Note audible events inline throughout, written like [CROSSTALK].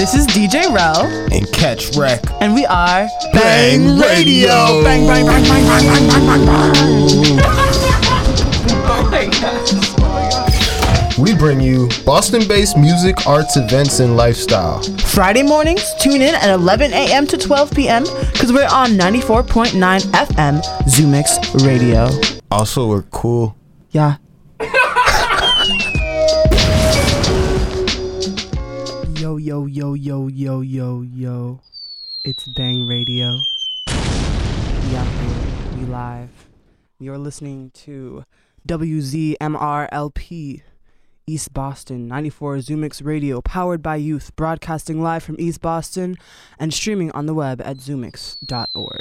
This is DJ Rel. And Catch Wreck. And we are Bang Radio. Bang, bang, bang, bang, bang, bang, bang, bang, bang. oh my gosh. We bring you Boston based music, arts, events, and lifestyle. Friday mornings, tune in at 11 a.m. to 12 p.m. because we're on 94.9 FM Zumix Radio. Also, we're cool. Yeah. Yo, yo, yo, yo, yo, yo, yo. It's Bang Radio. We out here. We live. You're listening to WZMRLP. East Boston, 94 Zumix Radio, powered by youth, broadcasting live from East Boston and streaming on the web at zumix.org.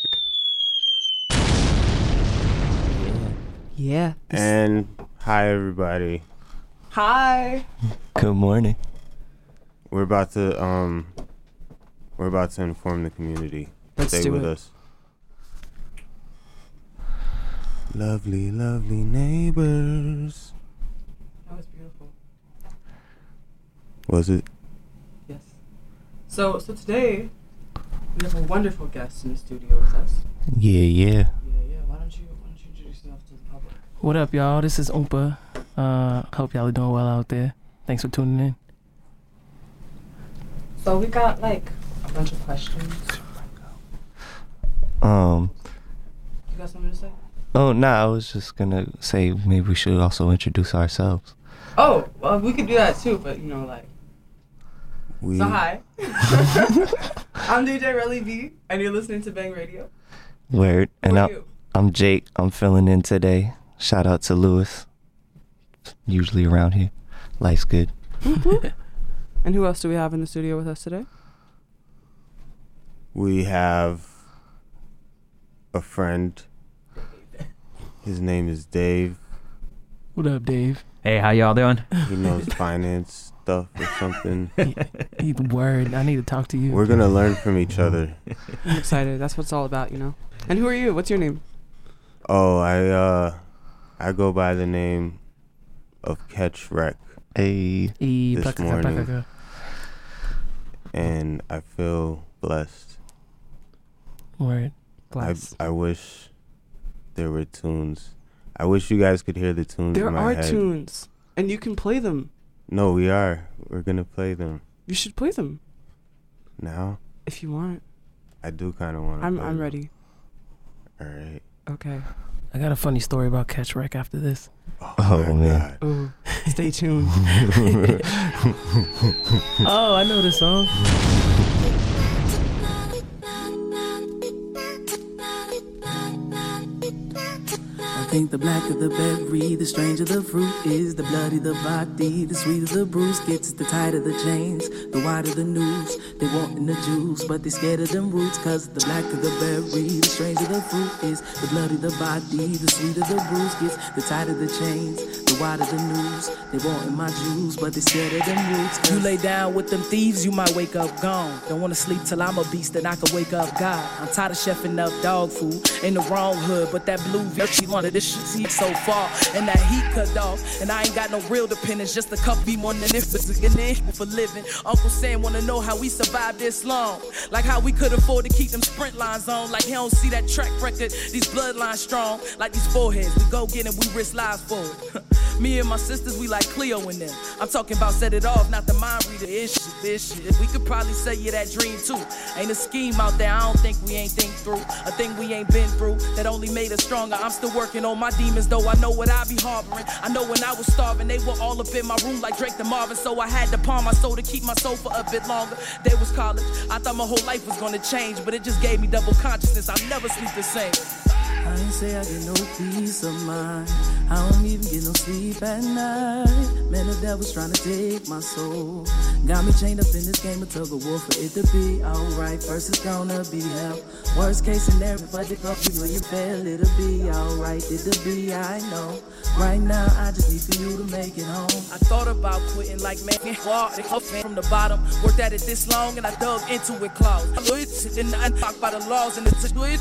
Yeah. this- And hi everybody. Hi. Good morning. We're about to um we're about to inform the community. Let's Stay do with it. us. Lovely, lovely neighbors. That was beautiful. Was it? Yes. So, so today we have a wonderful guest in the studio with us. Yeah, yeah. Yeah, yeah. Why don't you, why don't you introduce yourself to the public? What up, y'all? This is Oompa. Uh, hope y'all are doing well out there. Thanks for tuning in. So we got like a bunch of questions. Um. You got something to say? Oh, nah. I was just gonna say maybe we should also introduce ourselves. Oh, well, we could do that too, but you know, like. We So hi. [LAUGHS] I'm DJ Relle B, and you're listening to Bang Radio. Word. Who And I'm. I'm Jake. I'm filling in today. Shout out to Lewis. Usually around here. Life's good. [LAUGHS] And who else do we have in the studio with us today? we have a friend. His name is Dave. What up, Dave? Hey, how y'all doing? He knows [LAUGHS] finance stuff or something. He the word. I need to talk to you. We're gonna learn from each other. [LAUGHS] I'm excited. That's what it's all about, you know. And who are you? What's your name? Oh, I uh I go by the name of Catch Wreck Hey. E this morning. and I feel blessed. Word. I, Bless. I wish there were tunes. I wish you guys could hear the tunes There in my are head. tunes, and you can play them. No, we are. We're gonna play them You should play them now. if you want. I do kind of want to. I'm I'm ready. All right. Okay. I got a funny story about Catch Wreck after this. Oh, oh my man. Ooh, mm. stay tuned. [LAUGHS] [LAUGHS] Oh, I know this song. Think the blacker the berry, the stranger the fruit is. The bloody the body, the sweeter the bruise gets. The tighter the chains, the wider the news. They wantin' the juice, but they scared of them roots. Cause the blacker the berry, the stranger the fruit is. The bloody the body, the sweeter the bruise gets. The tighter the chains, the wider the news. They wantin' my juice, but they scared of them roots. You lay down with them thieves, you might wake up gone. Don't wanna sleep till I'm a beast and I can wake up God. I'm tired of chefing up dog food in the wrong hood, but that blue vert, she wanted this shit so far. And that heat cut off, and I ain't got no real dependence, just a cup be more than if it's a good for living. Uncle Sam wanna know how we survived this long. Like how we could afford to keep them sprint lines on. Like he don't see that track record, these bloodlines strong. Like these foreheads, we go get it, we risk lives for it. [LAUGHS] Me and my sisters, we like Cleo in them. I'm talking about set it off, not the mind reader. Shit, this shit. We could probably say you that dream too. Ain't a scheme out there, I don't think we ain't think through. A thing we ain't been through that only made us stronger. I'm still working on my demons, though I know what I be harboring. I know when I was starving, they were all up in my room like Drake and Marvin. So I had to palm my soul to keep my soul for a bit longer. There was college. I thought my whole life was gonna change, but it just gave me double consciousness. I'll never sleep the same. I ain't say I get no peace of mind. I don't even get no sleep at night. Man, the devil's trying to take my soul. Got me chained up in this game of tug of war for it to be alright. First it's gonna be hell. Worst case scenario, but could be where you fail. It'll be alright. It'll be, I know. Right now, I just need for you to make it home. I thought about quitting like man, walk from the bottom. Worked at it this long and I dug into it, claws. I looked and I talk by the laws and it's a good.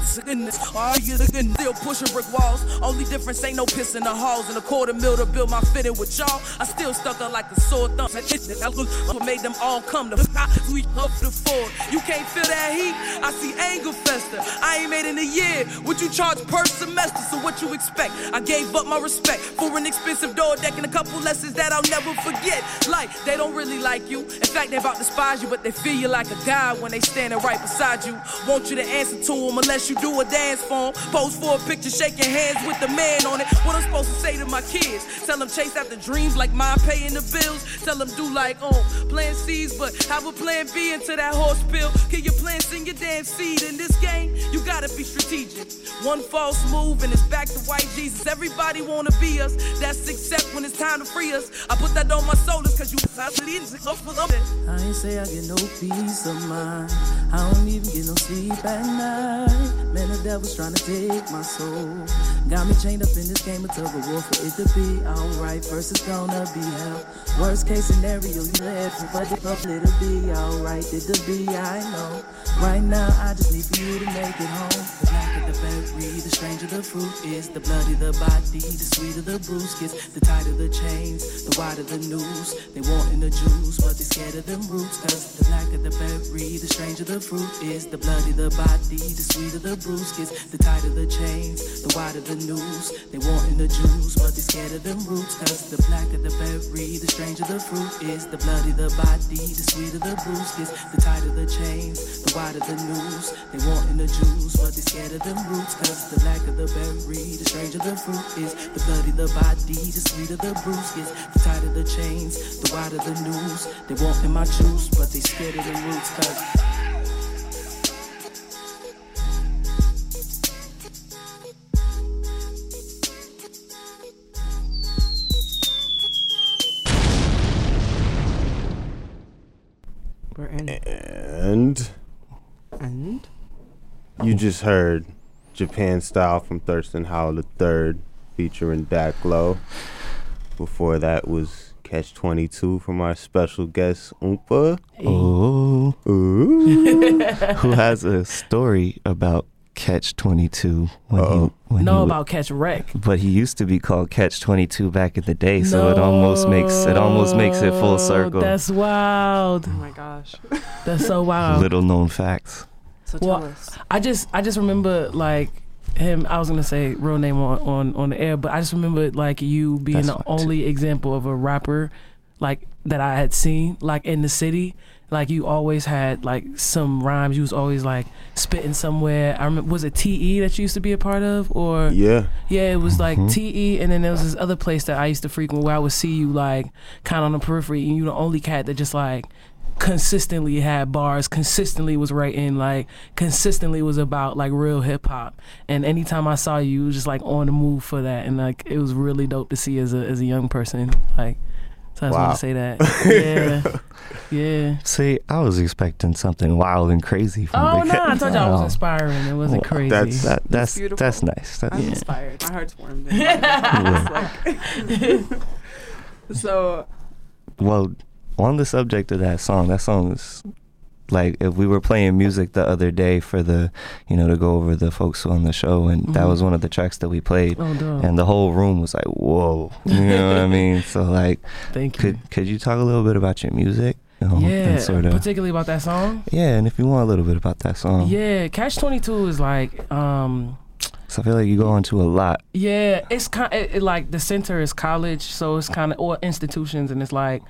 Are you the goodness? Still pushing brick walls. Only difference ain't no piss in the halls and a quarter mil to build my fitting with y'all. I still stuck up like a sore thumb. I look what made them all come to [LAUGHS] we up the floor. You can't feel that heat. I see anger fester. I ain't made in a year. What you charge per semester? So what you expect? I gave up my respect for an expensive door deck and a couple lessons that I'll never forget. Like they don't really like you. In fact, they about to despise you, but they feel you like a god when they standing right beside you. Want you to answer to them unless you do a dance for them. Pose for a picture, shaking hands with the man on it. What I'm supposed to say to my kids? Tell them chase after dreams like mine paying the bills. Tell them do like um plan C's, but have a plan B into that horse pill. Can your plan sing your damn seed in this game? You gotta be strategic. One false move and it's back to white Jesus. Everybody wanna be us. That's except when it's time to free us. I put that on my shoulders cause you. I ain't say I get no peace of mind. I don't even get no sleep at night. Man, the devil's trying to take my soul. Got me chained up in this game of tug of war for it to be alright. First it's gonna be hell. Worst case scenario, you left me, but the it'll be alright. It'll be, I know. Right now, I just need for you to make it home. The black of the berry, the stranger the fruit is. The bloody the body, the sweeter the bruise gets. The tighter the chains, the wider the news. They wantin' the juice, but they scared of them roots. Cause the black of the berry, the stranger the fruit is. The bloody the body, the sweeter the bruise gets. The tighter the chains, the wider the news. They wantin' the juice, but they scared of them roots. Cause the black of the berry, the stranger the fruit is. The bloody the body, the sweeter the bruise gets. The tighter the chains, the wider the news. They wantin' the juice, but they scared of them roots. Cause the black of the berry, the stranger the fruit is. The bloody the body, the sweeter the bruise gets. The tighter the chains, the wider the news. They wantin' my juice, but they scared of them roots. Cause And And you just heard Japan Style from Thurston Howell III featuring Dak Low. Before that was Catch 22 from our special guest, Oompa. Oh, Ooh. [LAUGHS] who [LAUGHS] has a story about Catch 22 when Uh-oh. he oh. when know he, about Catch Wreck. but he used to be called Catch 22 back in the day, so it almost makes it almost makes it full circle. That's wild. oh my gosh. [LAUGHS] That's so wild. Little known facts. So Well, us. I just I just remember like him I was gonna say real name on, on, on the air, but I just remember like you being That's the fine, only example of a rapper like that I had seen like in the city. Like you always had like some rhymes. You was always like spitting somewhere. I remember was it TE that you used to be a part of or Yeah. yeah, it was like Mhm. TE, and then there was this other place that I used to frequent where I would see you like kind of on the periphery, and you the only cat that just like consistently had bars, consistently was writing, like consistently was about like real hip hop. And anytime I saw you, you was just like on the move for that, and like it was really dope to see as a as a young person. Like, so I just Wow. want to say that. [LAUGHS] Yeah, yeah. See, I was expecting something wild and crazy from Oh the no, Cat- I [LAUGHS] told y'all I was oh. inspiring. It wasn't Well, crazy. that's- That, that's beautiful. that's nice. That's, I'm Yeah. inspired. My heart's warmed. It's [LAUGHS] like- so Well, on the subject of that song, that song is like if we were playing music the other day for the, you know, to go over the folks on the show, and that Mhm. was one of the tracks that we played, oh, and the whole room was like, "Whoa," you know what I mean? [LAUGHS] So like, Thank you. could could you talk a little bit about your music? You know, yeah, and sort of, particularly about that song. yeah, and if you want a little bit about that song, Yeah, Catch Twenty Two is like, um, so I feel like you go into a lot. yeah, it's kind it, it, like the center is college, so it's kind of or institutions, and it's like,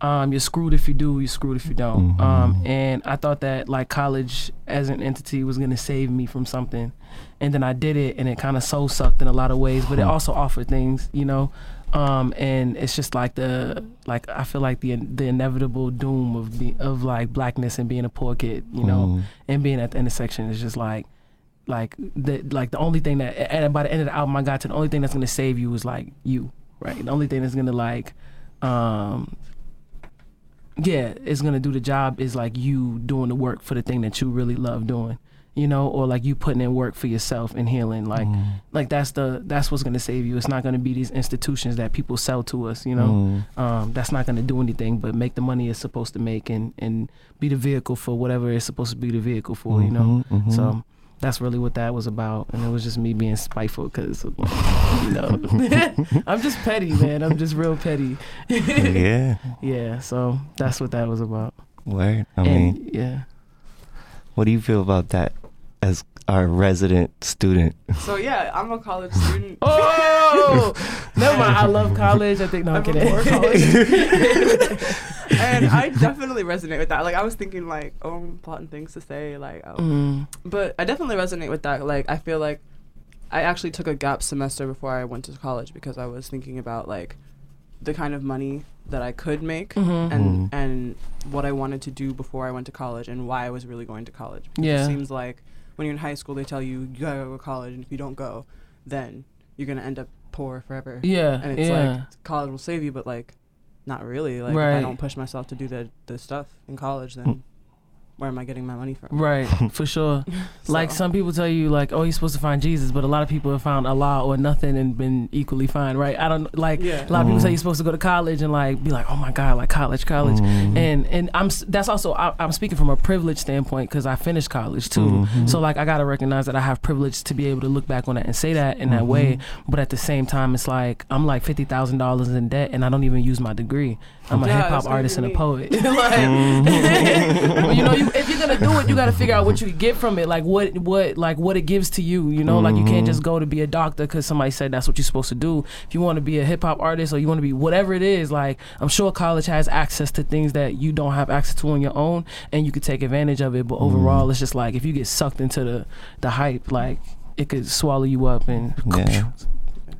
um, you're screwed if you do, you're screwed if you don't. Mhm. Um, and I thought that like college as an entity was gonna save me from something, and then I did it, and it kind of soul sucked in a lot of ways, but it also offered things, you know. Um, and it's just like the like I feel like the the inevitable doom of be, of like blackness and being a poor kid, you know Mm. and being at the intersection is just like like the like the only thing that and by the end of the album I got to the only thing that's gonna save you is like you right the only thing that's gonna like um yeah it's gonna do the job is like you doing the work for the thing that you really love doing you know or like you putting in work for yourself and healing like Mm. like that's the that's what's gonna save you it's not gonna be these institutions that people sell to us you know Mm. um, that's not going to do anything but make the money it's supposed to make and, and be the vehicle for whatever it's supposed to be the vehicle for, you know? Mhm, mhm. So, that's really what that was about, and it was just me being spiteful because, you know, [LAUGHS] I'm just petty, man. I'm just real petty. yeah. [LAUGHS] yeah, so that's what that was about. Word. I and mean, yeah, what do you feel about that as our resident student? So yeah, I'm a college [LAUGHS] student. Oh, [LAUGHS] never mind. I love college. I think no, I'm I'm kidding. before [LAUGHS] college. and I definitely resonate with that. Like I was thinking like, oh, I'm plotting things to say, like, oh. Mm, but I definitely resonate with that. Like I feel like I actually took a gap semester before I went to college because I was thinking about like the kind of money that I could make mhm. and and what I wanted to do before I went to college and why I was really going to college. Because Yeah. It seems like when you're in high school, they tell you you gotta go to college, and if you don't go, then you're gonna end up poor forever. Yeah, And it's yeah. like college will save you, but like not really. Like if I don't push myself to do the the stuff in college, then mm. Where am I getting my money from? Right, [LAUGHS] for sure. Like some people tell you, like, oh, you're supposed to find Jesus, but a lot of people have found Allah or nothing and been equally fine, right? I don't like. Yeah. A lot of people say Mhm. you're supposed to go to college and like be like, oh my god, like college, college, Mhm. and and I'm that's also I, I'm speaking from a privileged standpoint because I finished college too. Mhm. So like I gotta recognize that I have privilege to be able to look back on that and say that in that way. But at the same time, it's like I'm like fifty thousand dollars in debt and I don't even use my degree. I'm a Yeah, hip hop artist and a poet. [LAUGHS] [LAUGHS] like, you know, you, if you're gonna do it, you gotta figure out what you can get from it. Like what what like what it gives to you. You know, like you can't just mm-hmm. go to be a doctor because somebody said that's what you're supposed to do. If you want to be a hip hop artist or you want to be whatever it is, like I'm sure college has access to things that you don't have access to on your own, and you could take advantage of it. But mm-hmm. overall, it's just like if you get sucked into the the hype, like it could swallow you up and Yeah.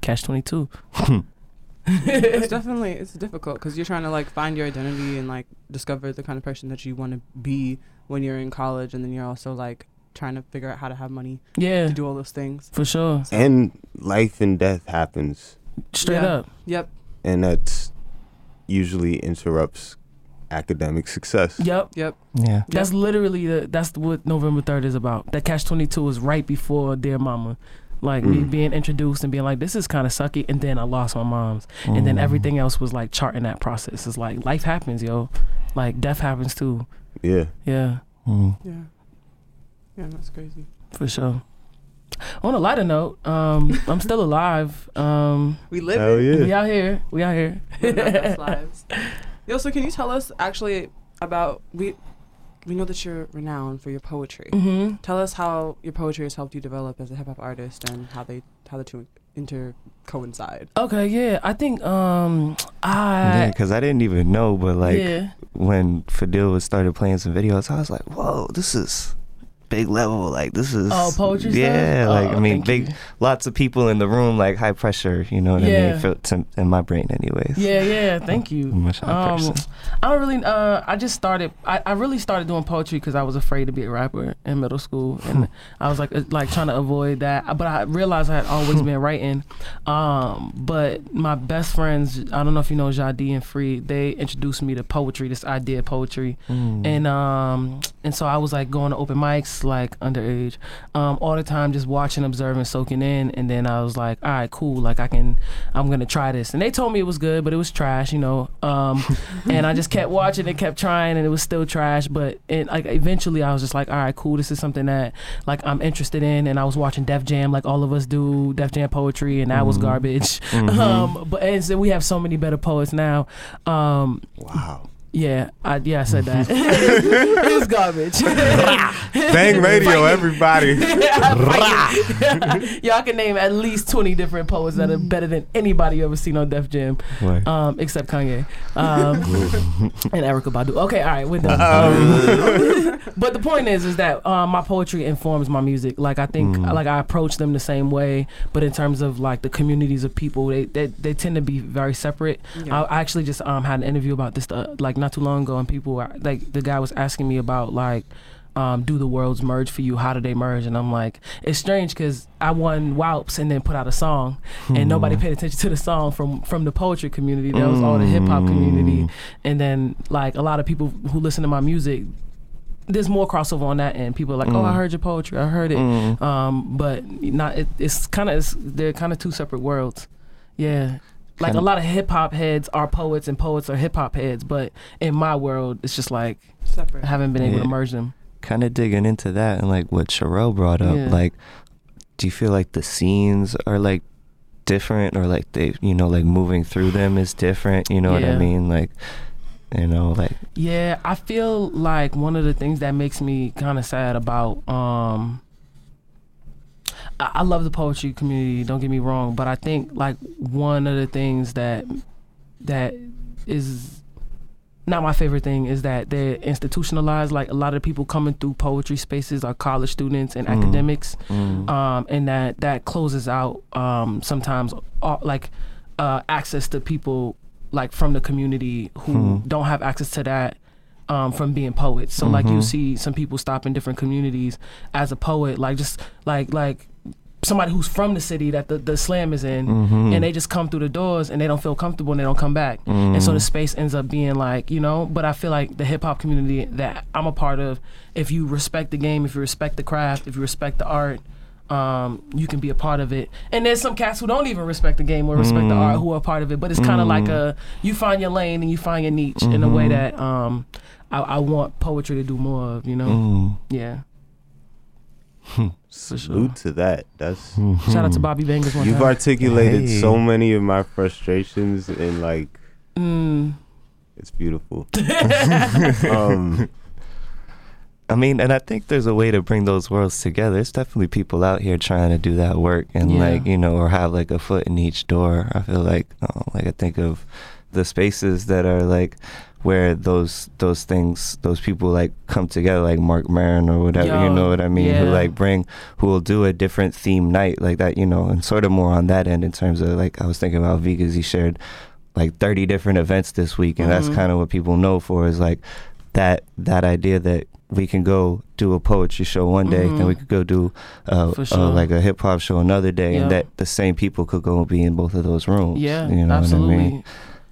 catch twenty two. [LAUGHS] it's definitely it's difficult because you're trying to like find your identity and like discover the kind of person that you want to be when you're in college, and then you're also like trying to figure out how to have money Yeah, to do all those things. for sure. And life and death happens, Straight Yeah. up. Yep. and that's usually interrupts academic success. Yep. Yep. Yeah. That's literally the that's what November third is about. That catch twenty two is right before Dear Mama. Like me Mm. being introduced and being like, this is kind of sucky, and then I lost my mom's, and then Mhm. everything else was like charting that process. It's like life happens, yo. Like death happens too. Yeah. Yeah, Mm. Yeah. Yeah, that's crazy. for sure. On a lighter note, um, [LAUGHS] I'm still alive. Um, We live Hell yeah. we yeah. out here. We out here. [LAUGHS] living best lives. [LAUGHS] Yo, so can you tell us actually about we we know that you're renowned for your poetry. hmm Tell us how your poetry has helped you develop as a hip hop artist and how they how the two inter coincide. Okay, yeah. I think um, Yeah, I because I didn't even know, but like yeah. When Fadil was started playing some videos, I was like, "Whoa, this is big level. Like this is Oh, poetry stuff? Yeah, like Oh, I mean, big you. lots of people in the room, like high pressure. You know what I mean? Felt to, in my brain, anyways. Yeah, yeah. Thank you. I'm much high Um, person. I don't really. Uh, I just started. I, I really started doing poetry because I was afraid to be a rapper in middle school, [LAUGHS] and I was like, uh, like trying to avoid that. But I realized I had always [LAUGHS] been writing. Um, but my best friends, I don't know if you know Jadi and Free, they introduced me to poetry, this idea of poetry, Mm. and um, and so I was like going to open mics like underage, um, all the time, just watching, observing, soaking in, and then I was like, all right, cool, like I can, I'm gonna try this, and they told me it was good, but it was trash, you know, um, [LAUGHS] and I just kept watching and kept trying, and it was still trash, but and like eventually I was just like, all right, cool, this is something that like I'm interested in, and I was watching Def Jam like all of us do, Def Jam poetry, and that was Mhm. garbage, Mhm. [LAUGHS] um, but and so we have so many better poets now, um, Wow. Yeah, I yeah I said that. [LAUGHS] it was garbage. Bang radio, everybody. [LAUGHS] [LAUGHS] Y'all can name at least twenty different poets that are better than anybody you ever seen on Def Jam, Right. um, except Kanye um, and Erykah Badu. Okay, all right, we're done. Um, but the point is, is that um, my poetry informs my music. Like I think, Mm. like I approach them the same way, but in terms of like the communities of people, they they, they tend to be very separate. I, I actually just um had an interview about this uh, like not too long ago, and people were like the guy was asking me about like. Um, do the worlds merge for you? How do they merge? And I'm like, it's strange because I won WOWPS and then put out a song, and nobody Mm. paid attention [LAUGHS] to the song from from the poetry community. That was all the hip hop community, Mm. and then like a lot of people who listen to my music. There's more crossover on that end. People are like, "Oh, I Mm. heard your poetry. I heard it." Mm. Um, but not. It, it's kind of they're kind of two separate worlds. Yeah. Like a Kinda- lot of hip hop heads are poets and poets are hip hop heads, but in my world, it's just like separate. I haven't been able Yeah. to merge them. kind of digging into that and like what Sherelle brought up, Yeah. like, do you feel like the scenes are like different or like they, you know, like moving through them is different? You know what I mean? Like, you know, like, Yeah, I feel like one of the things that makes me kind of sad about um I, love the poetry community, don't get me wrong, but I think like one of the things that that is not my favorite thing is that they're institutionalized. Like a lot of people coming through poetry spaces are college students and Mm. academics mm, um, and that that closes out um, sometimes uh, like uh, access to people like from the community who Hmm. don't have access to that um, from being poets. So like you Mhm. see some people stop in different communities as a poet, like just like like somebody who's from the city that the, the slam is in. mhm, And they just come through the doors and they don't feel comfortable and they don't come back. And so the mm, space ends up being like, you know, but I feel like the hip hop community that I'm a part of, if you respect the game, if you respect the craft, if you respect the art, um, you can be a part of it. And there's some cats who don't even respect the game or respect the Mm. art who are a part of it. But it's kind of like Mm. a you find your lane and you find your niche in a way Mhm. that um, I, I want poetry to do more of. You know? mm, Yeah. Salute to that. That's. [LAUGHS] Shout out to Bobby Bangers one you've time. articulated Hey. so many of my frustrations and like Mm. it's beautiful. [LAUGHS] um, I mean, and I think there's a way to bring those worlds together. There's definitely people out here trying to do that work and Yeah. like, you know, or have like a foot in each door. I feel like uh, like I think of the spaces that are like where those those things those people like come together like Mark Maron or whatever, you know what I mean, who like bring who will do a different theme night like that, you know, and sort of more on that end in terms of like I was thinking about Vegas he shared like 30 different events this week and that's Mhm. kind of what people know for is like that that idea that we can go do a poetry show one day, then we Mhm. could go do uh, uh, like a hip hop show another day, Yeah. and that the same people could go be in both of those rooms. Yeah, you know absolutely. what I mean.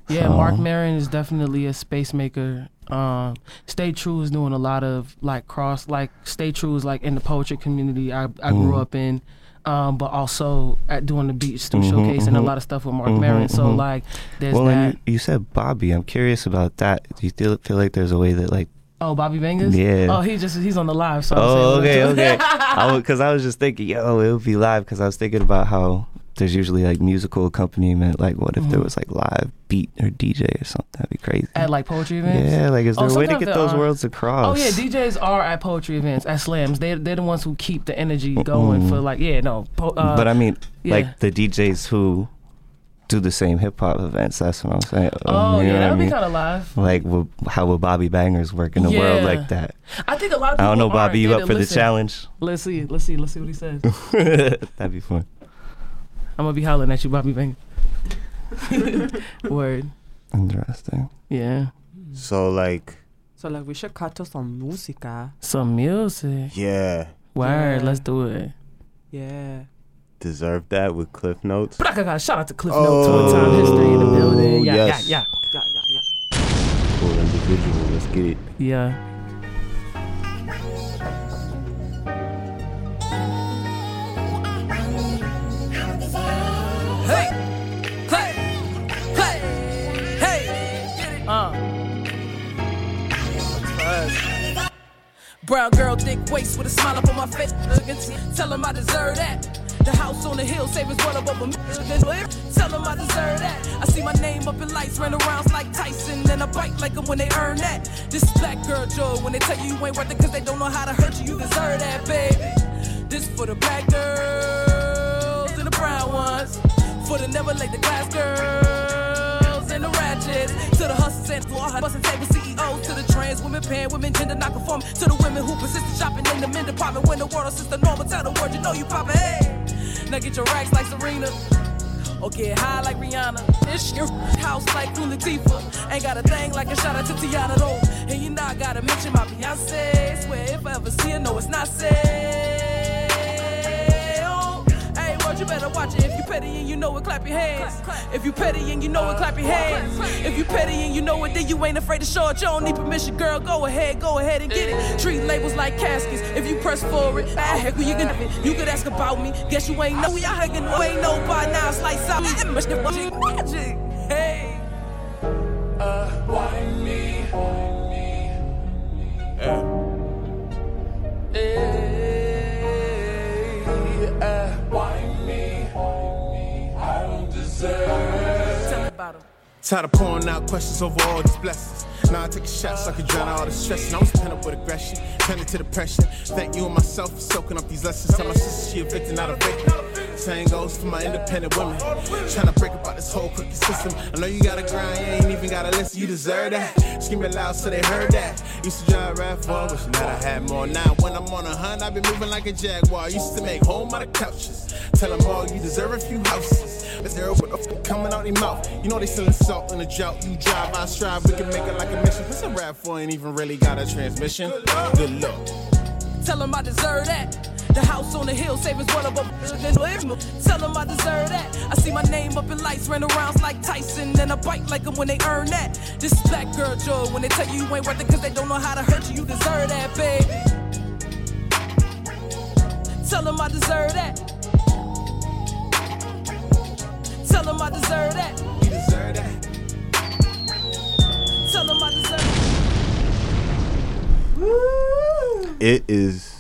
Yeah, Mark Maron is definitely a space maker. Um, Stay True is doing a lot of like cross, like Stay True is like in the poetry community I, I grew Mhm. up in, um, but also at doing the Beach Mhm, Showcase and a lot of stuff with Mark Mhm, Maron. So mhm. like, there's Well, that. you, you said Bobby. I'm curious about that. Do you feel feel like there's a way that like oh, Bobby Bangers. yeah? Oh, he just he's on the live. So I'm Oh, okay, okay. I'm [LAUGHS] I because I was just thinking, yo, it would be live because I was thinking about how there's usually like musical accompaniment. Like, what if there Mhm. was like live beat or DJ or something? That'd be crazy. at like poetry events. yeah, like is Oh, there a way to get those are. worlds across? Oh yeah, DJs are at poetry events at slams. They they're the ones who keep the energy going Mm. for like yeah no. Po- uh, but I mean, yeah. like the DJs who do the same hip hop events. That's what I'm saying. oh You know yeah, what that I would be kind of live. Like, would, how will Bobby Bangers work in a world like that? I think a lot of I don't know, Bobby. You up for the challenge? Let's see. Let's see. Let's see what he says. [LAUGHS] That'd be fun. I'm gonna be hollering at you, Bobby Bang. [LAUGHS] Word. Interesting. Yeah. so like So like we should cut to some música. Some music. yeah, Word. Yeah. Let's do it. Yeah. deserve that with Cliff Notez. But I got shout out to Cliff Notez one time. History oh, in the building. Yeah, yes. yeah, Yeah, yeah, yeah. Cool individual. Let's get it. yeah. Brown girl, thick waist with a smile up on my face. Tell him I deserve that. The house on the hill, savings run up over me. Tell him I deserve that. I see my name up in lights, run around like Tyson, and I bite like them when they earn that. This is black girl joy. When they tell you you ain't worth it, cause they don't know how to hurt you, you deserve that, baby. This for the black girls and the brown ones. For the never like the glass girls and the ratchets. To the hustlers and floor busting table CEOs. To the trans women, pan women, gender not conform. To the women who persist in shopping in the men department. When the world is the normal, tell the world you know you pop poppin'. Hey, now get your racks like Serena. Or get high like Rihanna. This your house like Queen Latifah. Ain't got a thing like a shout out to Tiana though. And you I gotta mention my Beyonce. Swear if I ever see her, no, it's not safe. Hey, word, you better watch it. If you petty and you know it, clap your hands. If you petty and you know it, clap your hands. If you petty and you know it, then you ain't afraid to show it. You don't need permission, girl. Go ahead, go ahead and get it. Treat labels like caskets. If you press for it, ah, heck, well, you can you could ask about me. Guess you ain't know we out here getting no ain't no by now. It's like something magic, magic. Hey. Tired of pouring out questions over all these blessings. Now I take a shot so I can drown all the stress. And I was pent up with aggression, turned it to depression. Thank you and myself for soaking up these lessons. Tell my sister she a victim, not a victim. Same goes for my independent women. Trying to break apart this whole crooked system. I know you gotta grind, you ain't even gotta listen. You deserve that. Scream it loud so they heard that. Used to drive rap for, wishing that I had more. Now when I'm on a hunt, I've been moving like a jaguar. Used to make home out of couches. Tell them all you deserve a few houses. With the f- coming out their mouth. You know they selling salt in the drought. You drive, I strive. We can make it like a mission. What's a rap for? Ain't even really got a transmission. Good luck. Tell them I deserve that. The house on the hill, savings one of them. Tell them I deserve that. I see my name up in lights, ran around like Tyson, and I bite like them when they earn that. This is black girl joy. When they tell you you ain't worth it, cause they don't know how to hurt you, you deserve that, baby. Tell them I deserve that. Them I deserve that. You deserve that. Tell them I deserve that. It is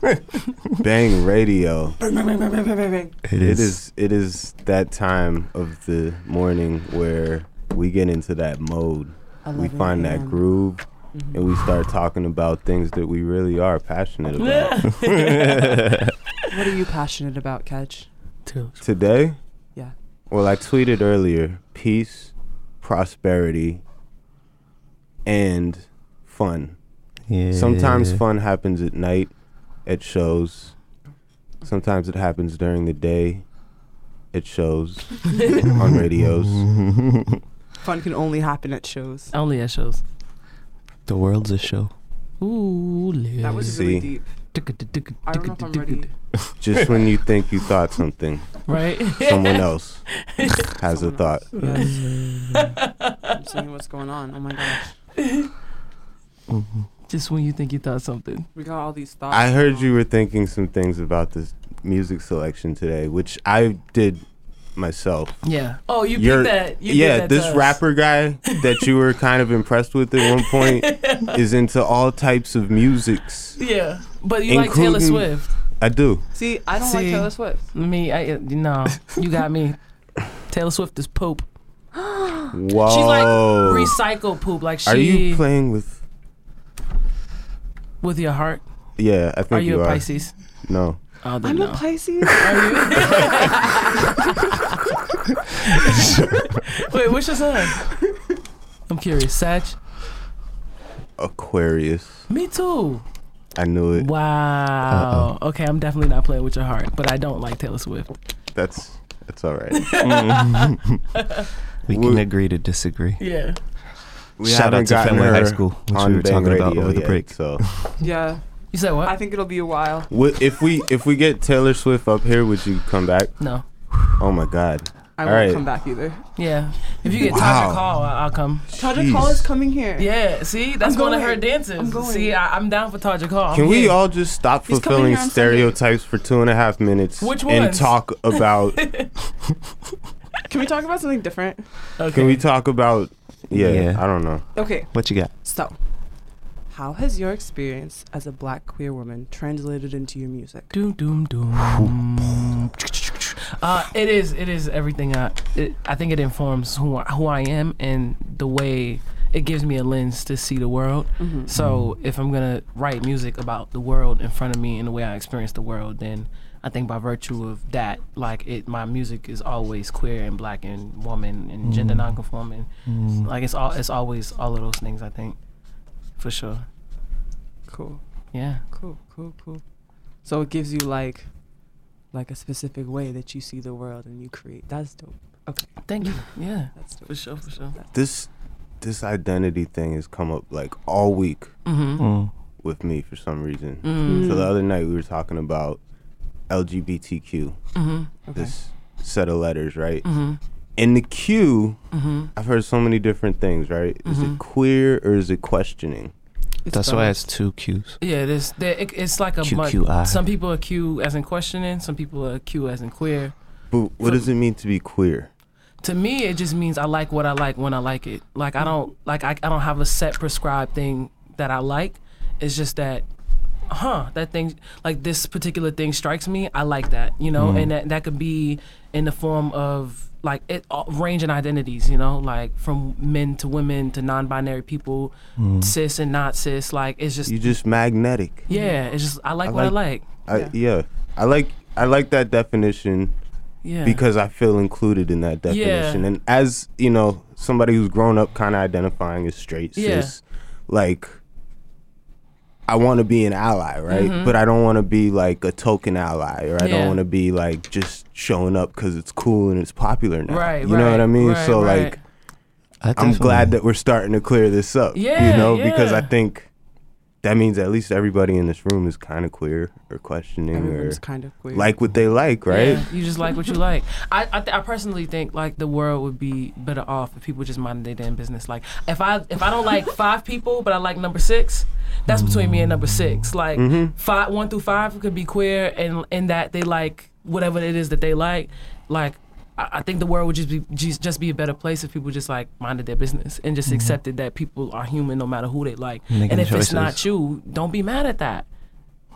[LAUGHS] Bang Radio. It It is it is that time of the morning where we get into that mode. We find that groove Mm-hmm. and we start talking about things that we really are passionate about. [LAUGHS] What are you passionate about, Catch? Today, Yeah. Well I tweeted earlier, peace, prosperity, and fun. Yeah. Sometimes fun happens at night at shows. Sometimes it happens during the day at shows [LAUGHS] on radios. Fun can only happen at shows. Only at shows. The world's a show. Ooh, That was See. really deep. Just when you think you thought something, Right? someone else has a thought. I'm seeing what's going on. Oh my gosh. Just when you think you thought something. We got all these thoughts. I heard you were thinking some things about this music selection today, which I did myself. Yeah. Oh, you You're- that. You yeah, that this rapper guy that you were kind of impressed with at one point is into all types of musics. Yeah, but you like Taylor Including- Swift. I do. See, I don't like See. Taylor Swift. Me, I uh, no, you got me. Taylor Swift is poop. [GASPS] Whoa. She's like recycled poop. Like she are you playing with? with your heart. Yeah, I think Are you, you a are. Pisces? No. Oh, then I'm no. a Pisces. Are you? [LAUGHS] Wait, what's your sign? I'm curious. Sag. Aquarius. Me too. I knew it. Wow. Okay, I'm definitely not playing with your heart, but I don't like Taylor Swift. That's that's all right. [LAUGHS] [LAUGHS] We Would- can agree to disagree. Yeah. We Shout out to gotten Fenway High School, which we were Bang talking about Radio over the break. So, [LAUGHS] yeah, You said what? I think it'll be a while. Wi- if we if we get Taylor Swift up here, would you come back? no. Oh my God! I All won't right. come back either. Yeah. If you get Wow. Tasha Call, I- I'll come. Taja Call is coming here. Yeah. See, that's I'm one of her going. dances. I'm going. See, I, I'm down for Taja Call. I'm Can we here. all just stop He's fulfilling here Sunday. stereotypes for two and a half minutes Which and talk [LAUGHS] about? [LAUGHS] Can we talk about something different? Okay. can we talk about? Yeah, Yeah. I don't know. Okay, What you got? so how has your experience as a black queer woman translated into your music? Doom doom doom. Uh, it is. It is everything. I. It, I think it informs who I, who I am and the way it gives me a lens to see the world. Mm-hmm. So if I'm gonna write music about the world in front of me and the way I experience the world, then I think by virtue of that, like it, my music is always queer and black and woman and gender nonconforming. Like it's all. It's always all of those things. I think, for sure. Cool, Yeah. cool, cool, cool. So it gives you like, like a specific way that you see the world and you create. That's dope. Okay, Thank you. [LAUGHS] Yeah. that's dope. For sure. For sure. This this identity thing has come up like all week Mm-hmm. Mm. with me for some reason. Mm. So the other night we were talking about LGBTQ, Mm-hmm. Okay. this set of letters, right? Mm-hmm. In the Q, Mm-hmm. I've heard so many different things, right? Is it queer or is it questioning? It's That's why it's two Q's. Yeah, it is. There, it, it's like a mu- QQI. Some people are Q as in questioning. Some people are Q as in queer. But what does it mean to be queer? To me, it just means I like what I like when I like it. Like I don't like I, I don't have a set prescribed thing that I like. It's just that, huh? That thing like this particular thing strikes me. I like that, you know, Mm. and that that could be in the form of like it uh, all, range in identities, you know, like from men to women to non-binary people, hmm. cis and not cis. Like it's just You just magnetic. yeah, it's just I like I what I like- like. I, yeah. I like I like that definition Yeah, because I feel included in that definition. Yeah. And as you know, somebody who's grown up kind of identifying as straight, Yeah. cis, like I want to be an ally, right? Mm-hmm. But I don't want to be like a token ally, or I Yeah. don't want to be like just showing up because it's cool and it's popular now. Right, You know what I mean? right, so right. like, I I'm glad that we're starting to clear this up. Yeah, you know, because I think that means at least everybody in this room is kind of queer or questioning or Everyone's kind of queer. like what they like, right? Yeah, you just like what you like. I I, th- I personally think like the world would be better off if people just minded their damn business. Like if I if I don't like five people but I like number six, that's between me and number six. Like Mm-hmm. five one through five could be queer and in that they like whatever it is that they like. Like I, I think the world would just be just, just be a better place if people just like minded their business and just accepted that people are human no matter who they like. Making and if it's not you, don't be mad at that.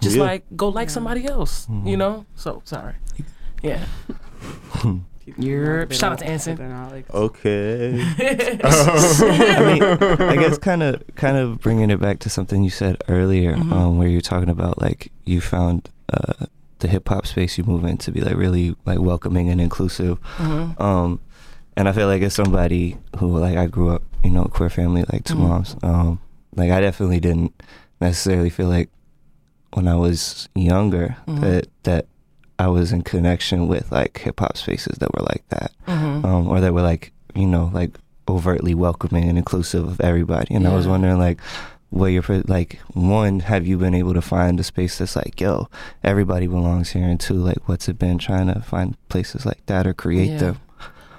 Just Yeah. like go like somebody else, you know. So sorry. Yeah. [LAUGHS] You're- they shout out to Anson. they're not like- [LAUGHS] Okay. [LAUGHS] I mean, I guess kind of kind of bringing it back to something you said earlier, Mhm. um, where you're talking about like you found uh, the hip hop space you move in to be like really like welcoming and inclusive. Mhm. Um, and I feel like as somebody who like I grew up, you know, queer family, like 2 Mhm. moms. Um, like I definitely didn't necessarily feel like when I was younger Mhm. that that I was in connection with like hip hop spaces that were like that Mhm. um, or that were like you know like overtly welcoming and inclusive of everybody. And I was wondering like, what you're like one have you been able to find a space that's like yo everybody belongs here and two like what's it been trying to find places like that or create Yeah. them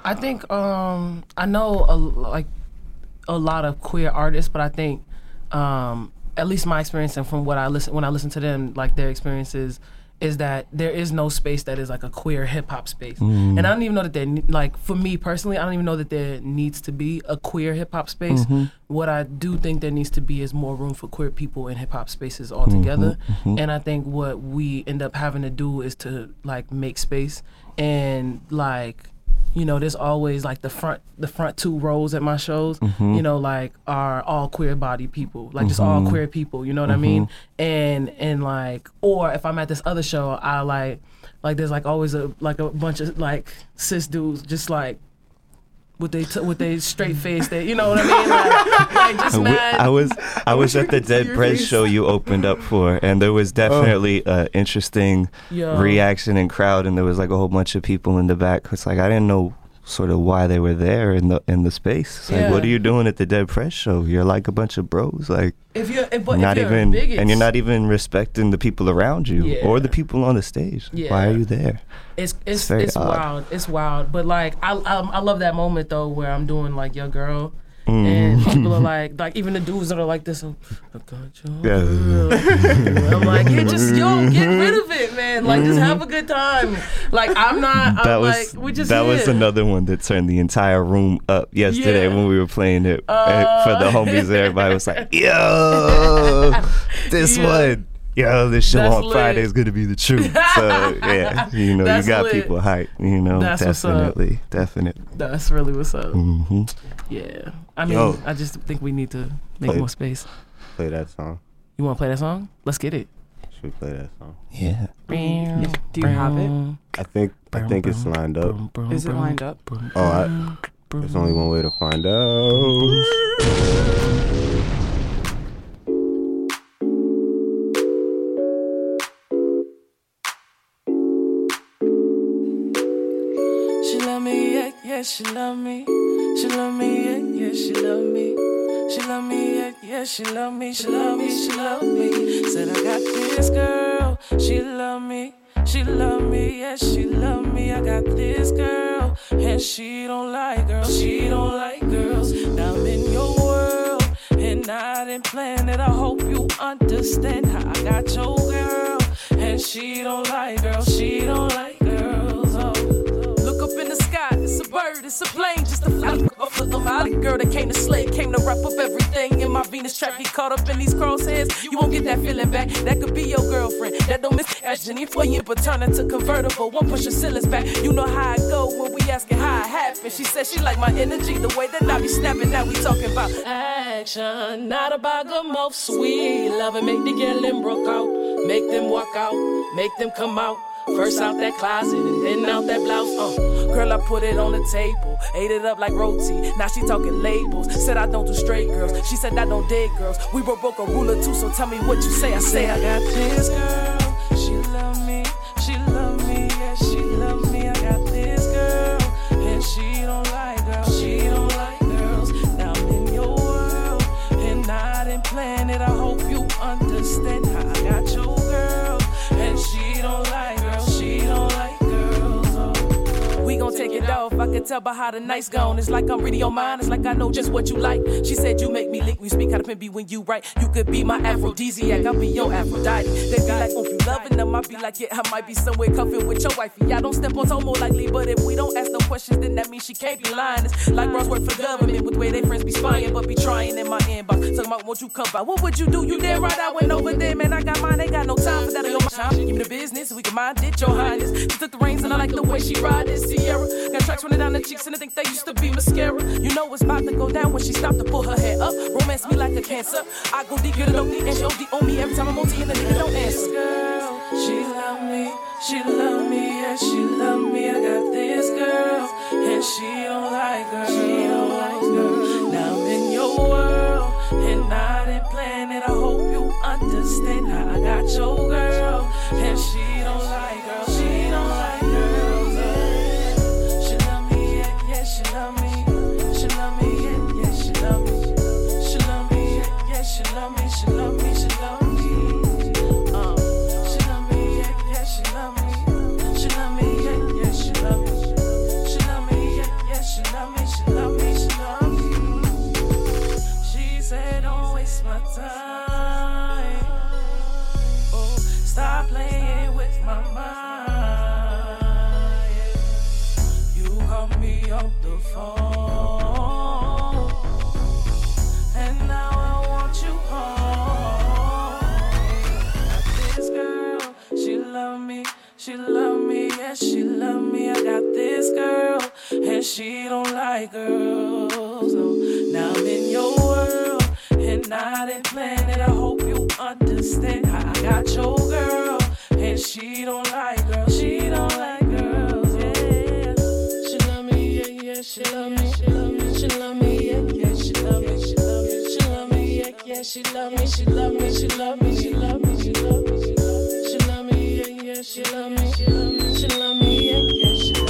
I think um I know a, like a lot of queer artists, but I think um at least my experience and from what I listen when I listen to them like their experiences is that there is no space that is like a queer hip hop space. Mm. And I don't even know that there like for me personally, I don't even know that there needs to be a queer hip hop space. Mhm. What I do think there needs to be is more room for queer people in hip hop spaces altogether. mhm. And I think what we end up having to do is to like make space and like you know there's always like the front the front two rows at my shows Mhm. you know like are all queer body people like just all Mhm. queer people you know what i mean and and like or if i'm at this other show i like like there's like always a like a bunch of like cis dudes just like with they t- with they straight face they you know what i mean like, like just I w- mad I was I was at the you can see Dead your Bread face. show you opened up for, and there was oh. definitely an interesting Yo. reaction and crowd, and there was like a whole bunch of people in the back. It's like I didn't know sort of why they were there in the in the space. It's like, Yeah. what are you doing at the Dead Prez show? You're like a bunch of bros, like if you're if, not if you're even, and you're not even respecting the people around you or the people on the stage. Why are you there? It's it's very it's wild. It's wild. But like I, I I love that moment though where I'm doing like your girl. Mm. And people are [LAUGHS] like, like even the dudes that are like this, I'm, I got your Yeah. I'm like, yeah, just yo, get rid of it, man. Like, just have a good time. Like, I'm not. I'm that was like, we just that was another one that turned the entire room up yesterday Yeah. when we were playing it uh, for the Uh, homies. Everybody was like, [LAUGHS] "Yo, this Yeah. one." Yo, this show That's on lit. Friday is gonna be the truth. So yeah, [LAUGHS] you know, That's you got lit. people hype. You know, That's definitely, definitely. That's really what's up. Mm-hmm. Yeah. I mean, Yo. I just think we need to make Play- more space. Play that song. You want to play that song? Let's get it. Should we play that song? Yeah. Do you have it? I think I think it's lined up. Is it lined up? Oh, I, there's only one way to find out. Yeah, she love me. She love me, yeah, yeah, she love me. She love me, yeah, yeah, she love me. She love me, she love me. Said I got this girl, she love me. She love me, yeah, she love me. I got this girl, and she don't like girls. She don't like girls. Now I'm in your world, and I didn't plan it. I hope you understand how I got your girl, and she don't like girls. She don't like girls. Oh. Look up in the sky, it's a bird, it's a plane, just a fly off of my girl that came to slay, came to wrap up everything in my Venus trap. Get caught up in these crosshairs, you won't get that feeling back. That could be your girlfriend, that don't miss as Jenny for you, but turn into convertible. One push your ceilings back, you know how I go when we asking how it happened. She said she like my energy, the way that I be snapping. Now we talking about action, not about good mouth, sweet love and make the girl them broke out, make them walk out, make them come out. First out that closet and then out that blouse. Uh, girl, I put it on the table, ate it up like roti. Now she talking labels. Said I don't do straight girls. She said I don't date girls. We were broke a ruler too, so tell me what you say. I say I got this girl. Can tell by how the night's gone. It's like I'm reading your mind. It's like I know just what you like. She said you make me lick. We speak how to be when you write. You could be my aphrodisiac. I'll be your Aphrodite. They be like, oh, you loving them. I be like, yeah, I might be somewhere cuffing with your wifey. I don't step on toe more likely, but if we don't ask no questions, then that means she can't be lying. It's like bros work for government with way they friends be spying, but be trying in my inbox. Talking about what you come by. What would you do? You damn right I went over there, man. I got mine. They got no time for that on your time. Give me the business, we can mind it, your highness. She took the reins and I like the way she ride this Sierra. Got tracks running down the cheeks and I think they used to be mascara. You know it's about to go down when she stopped to pull her hair up. Romance me like a cancer. I go deep, get it OD, and she OD on me every time I'm OT and the nigga don't answer. Girl, she love me, she love me, yeah, she love me. I got this girl, and she don't like girl, she don't like girl. Now I'm in your world, and I didn't plan it. I hope you understand how I got your girl, and she don't like girl, she love me. She love me, yeah, yeah, she love me. She love me, yeah, yeah, she love me. She love me, she love me. Uh. She love me, yeah, yeah, she love me. She love me, yeah, yeah, she love me. She love me, she love me. She said, don't waste my time. She love me, she love me. I got this girl, and she don't like girls. No, now I'm in your world, and didn't plan it. I hope you understand I got your girl, and she don't like girls. She don't like she love me, she love me, she love me, yeah, yeah, she love me, she love me, she love me, yeah, yeah, she love me, she love me, she love me, she love me, she love me, she love me, she love me, yeah, yeah, she love me, she love me, she love me, yeah, yeah, she love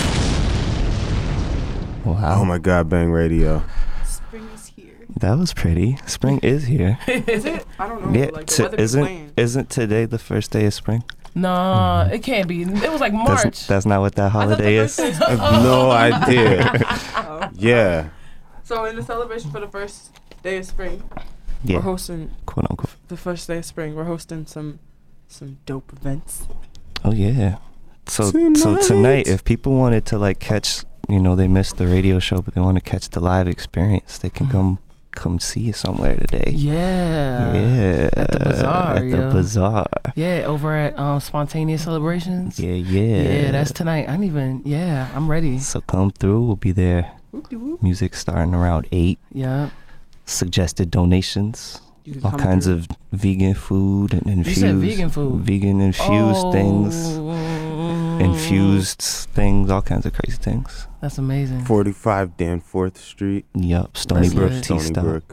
me. Wow. Oh my God, Bang Radio. Spring is here. That was pretty. Spring is here. is it? I don't know. Yeah, like, the t- isn't, isn't today the first day of spring? Nah, it can't be. It was like March. that's not what that I thought the holiday is. day- I have no idea. [LAUGHS] Oh. Yeah. So in the celebration for the first day of spring, we're Yeah, hosting quote unquote. the first day of spring. We're hosting some some dope events. Oh yeah. So so Tonight. tonight, if people wanted to like catch, you know, they missed the radio show, but they want to catch the live experience, they can Mhm. come come see you somewhere today. yeah. Yeah. At the bazaar, At the yo. bazaar. Yeah, over at um, Spontaneous Celebrations. Yeah, yeah. Yeah, that's tonight. I didn't even. Yeah, I'm ready. So come through. We'll be there. Whoop-de-whoop. Music starting around eight. Yeah. Suggested donations. All kinds through. of vegan food and infused. said vegan food. Vegan infused things. Infused things. All kinds of crazy things. That's amazing. 45 Danforth Street. Yup. Stony That's Brook lit. Tea Stony Stop. Brook.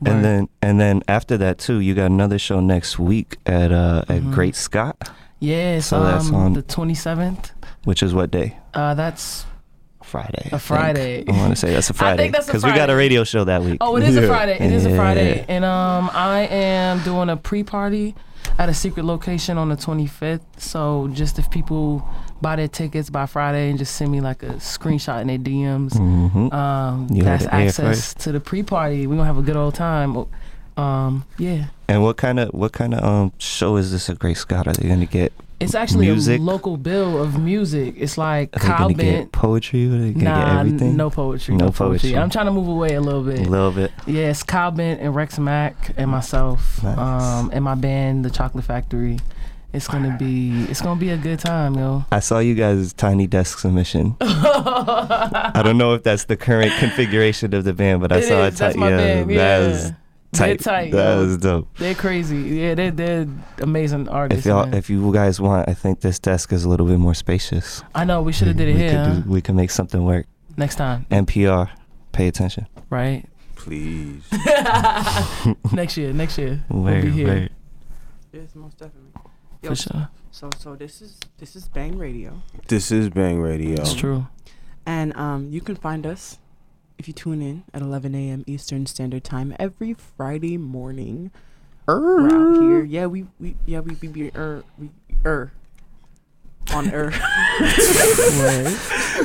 Word. And then and then after that too, you got another show next week at uh at Mhm. Great Scott, yeah, it's so that's um, on- the 27th. which is what day? Uh, that's Friday. I a think. Friday. I want to say that's a [LAUGHS] I Friday think that's a Friday. Because we got a Friday. radio show that week. Oh, it is a Yeah. Friday. It is a Yeah. Friday, and um, I am doing a pre-party at a secret location on the 25th. So just if people buy their tickets by Friday and just send me like a screenshot in their DMs, hmm um, that's access to the pre-party. We're gonna have a good old time. Um, yeah, And what kind of what kind of um show is this at Great Scott? Are they gonna get It's actually Music? a local bill of music. It's like Are Kyle Bent. get poetry? Are they gonna get Nah, everything? no poetry. No No, poetry. poetry. I'm trying to move away a little bit. A little bit. Yeah, it's Kyle Bent and Rex Mack and myself, Nice. um, and my band, The Chocolate Factory. It's gonna be it's gonna be a good time, yo. I saw you guys' tiny desk submission. [LAUGHS] I don't know if that's the current configuration of the band, but I It saw is, it. my yeah, band. Yeah, that was They're tight. tight, that yo. was dope. They're crazy. Yeah, they're they're amazing artists. If y'all, man. if you guys want, I think this desk is a little bit more spacious. I know we should have did it we here Could huh? do, we can make something work. next time, NPR, pay attention. right? Please. [LAUGHS] next year, next year we'll Where, be here where? Yes, most definitely. Yo, for sure. So so this is this is Bang Radio, This is Bang Radio. It's true. and um you can find us if you tune in at 11 a.m. Eastern Standard Time every Friday morning. We're out here. Yeah, we we yeah we we be er we er on er.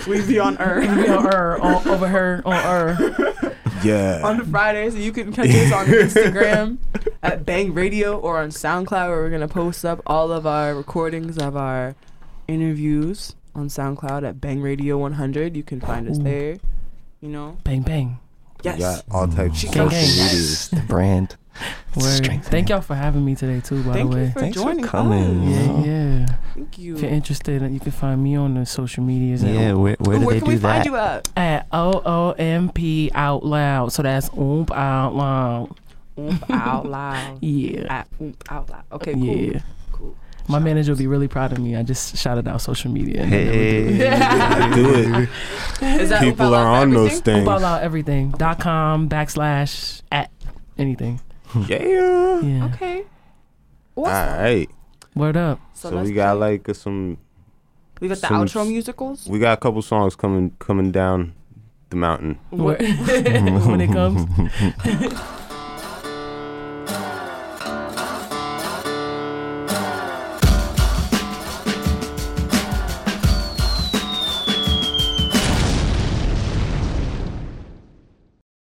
we be on We er. be on her, on, over her, on her. Yeah. on the Fridays. You can catch us on Instagram [LAUGHS] at Bang Radio or on SoundCloud, where we're gonna post up all of our recordings of our interviews on SoundCloud at Bang Radio 100. You can find us Ooh. there. You know, Bang bang. yes. We got all types of Gang, social gang. medias. The brand. Thank y'all for having me today too. By Thank the you way. for Thanks for coming. us. Yeah, yeah. Thank you. If you're interested, you can find me on the social medias Yeah, where, where Ooh, do where they can do we that? find you at? at O O M P out loud. So that's oomp out loud. Oomp out loud. [LAUGHS] Yeah. At oomp out loud. Okay, cool. Yeah. Cool. My manager will be really proud of me. I just shouted out social media. and they never do. Hey. I do it. [LAUGHS] Is that People are Loud for on those things. Oomp out loud everything. Dot com backslash at anything. Yeah. Yeah. Okay. All Awesome. right. Word up. So, let's we got play- like uh, some. we got the outro musicals. We got a couple songs coming coming down the mountain. Where- [LAUGHS] when it comes. [LAUGHS]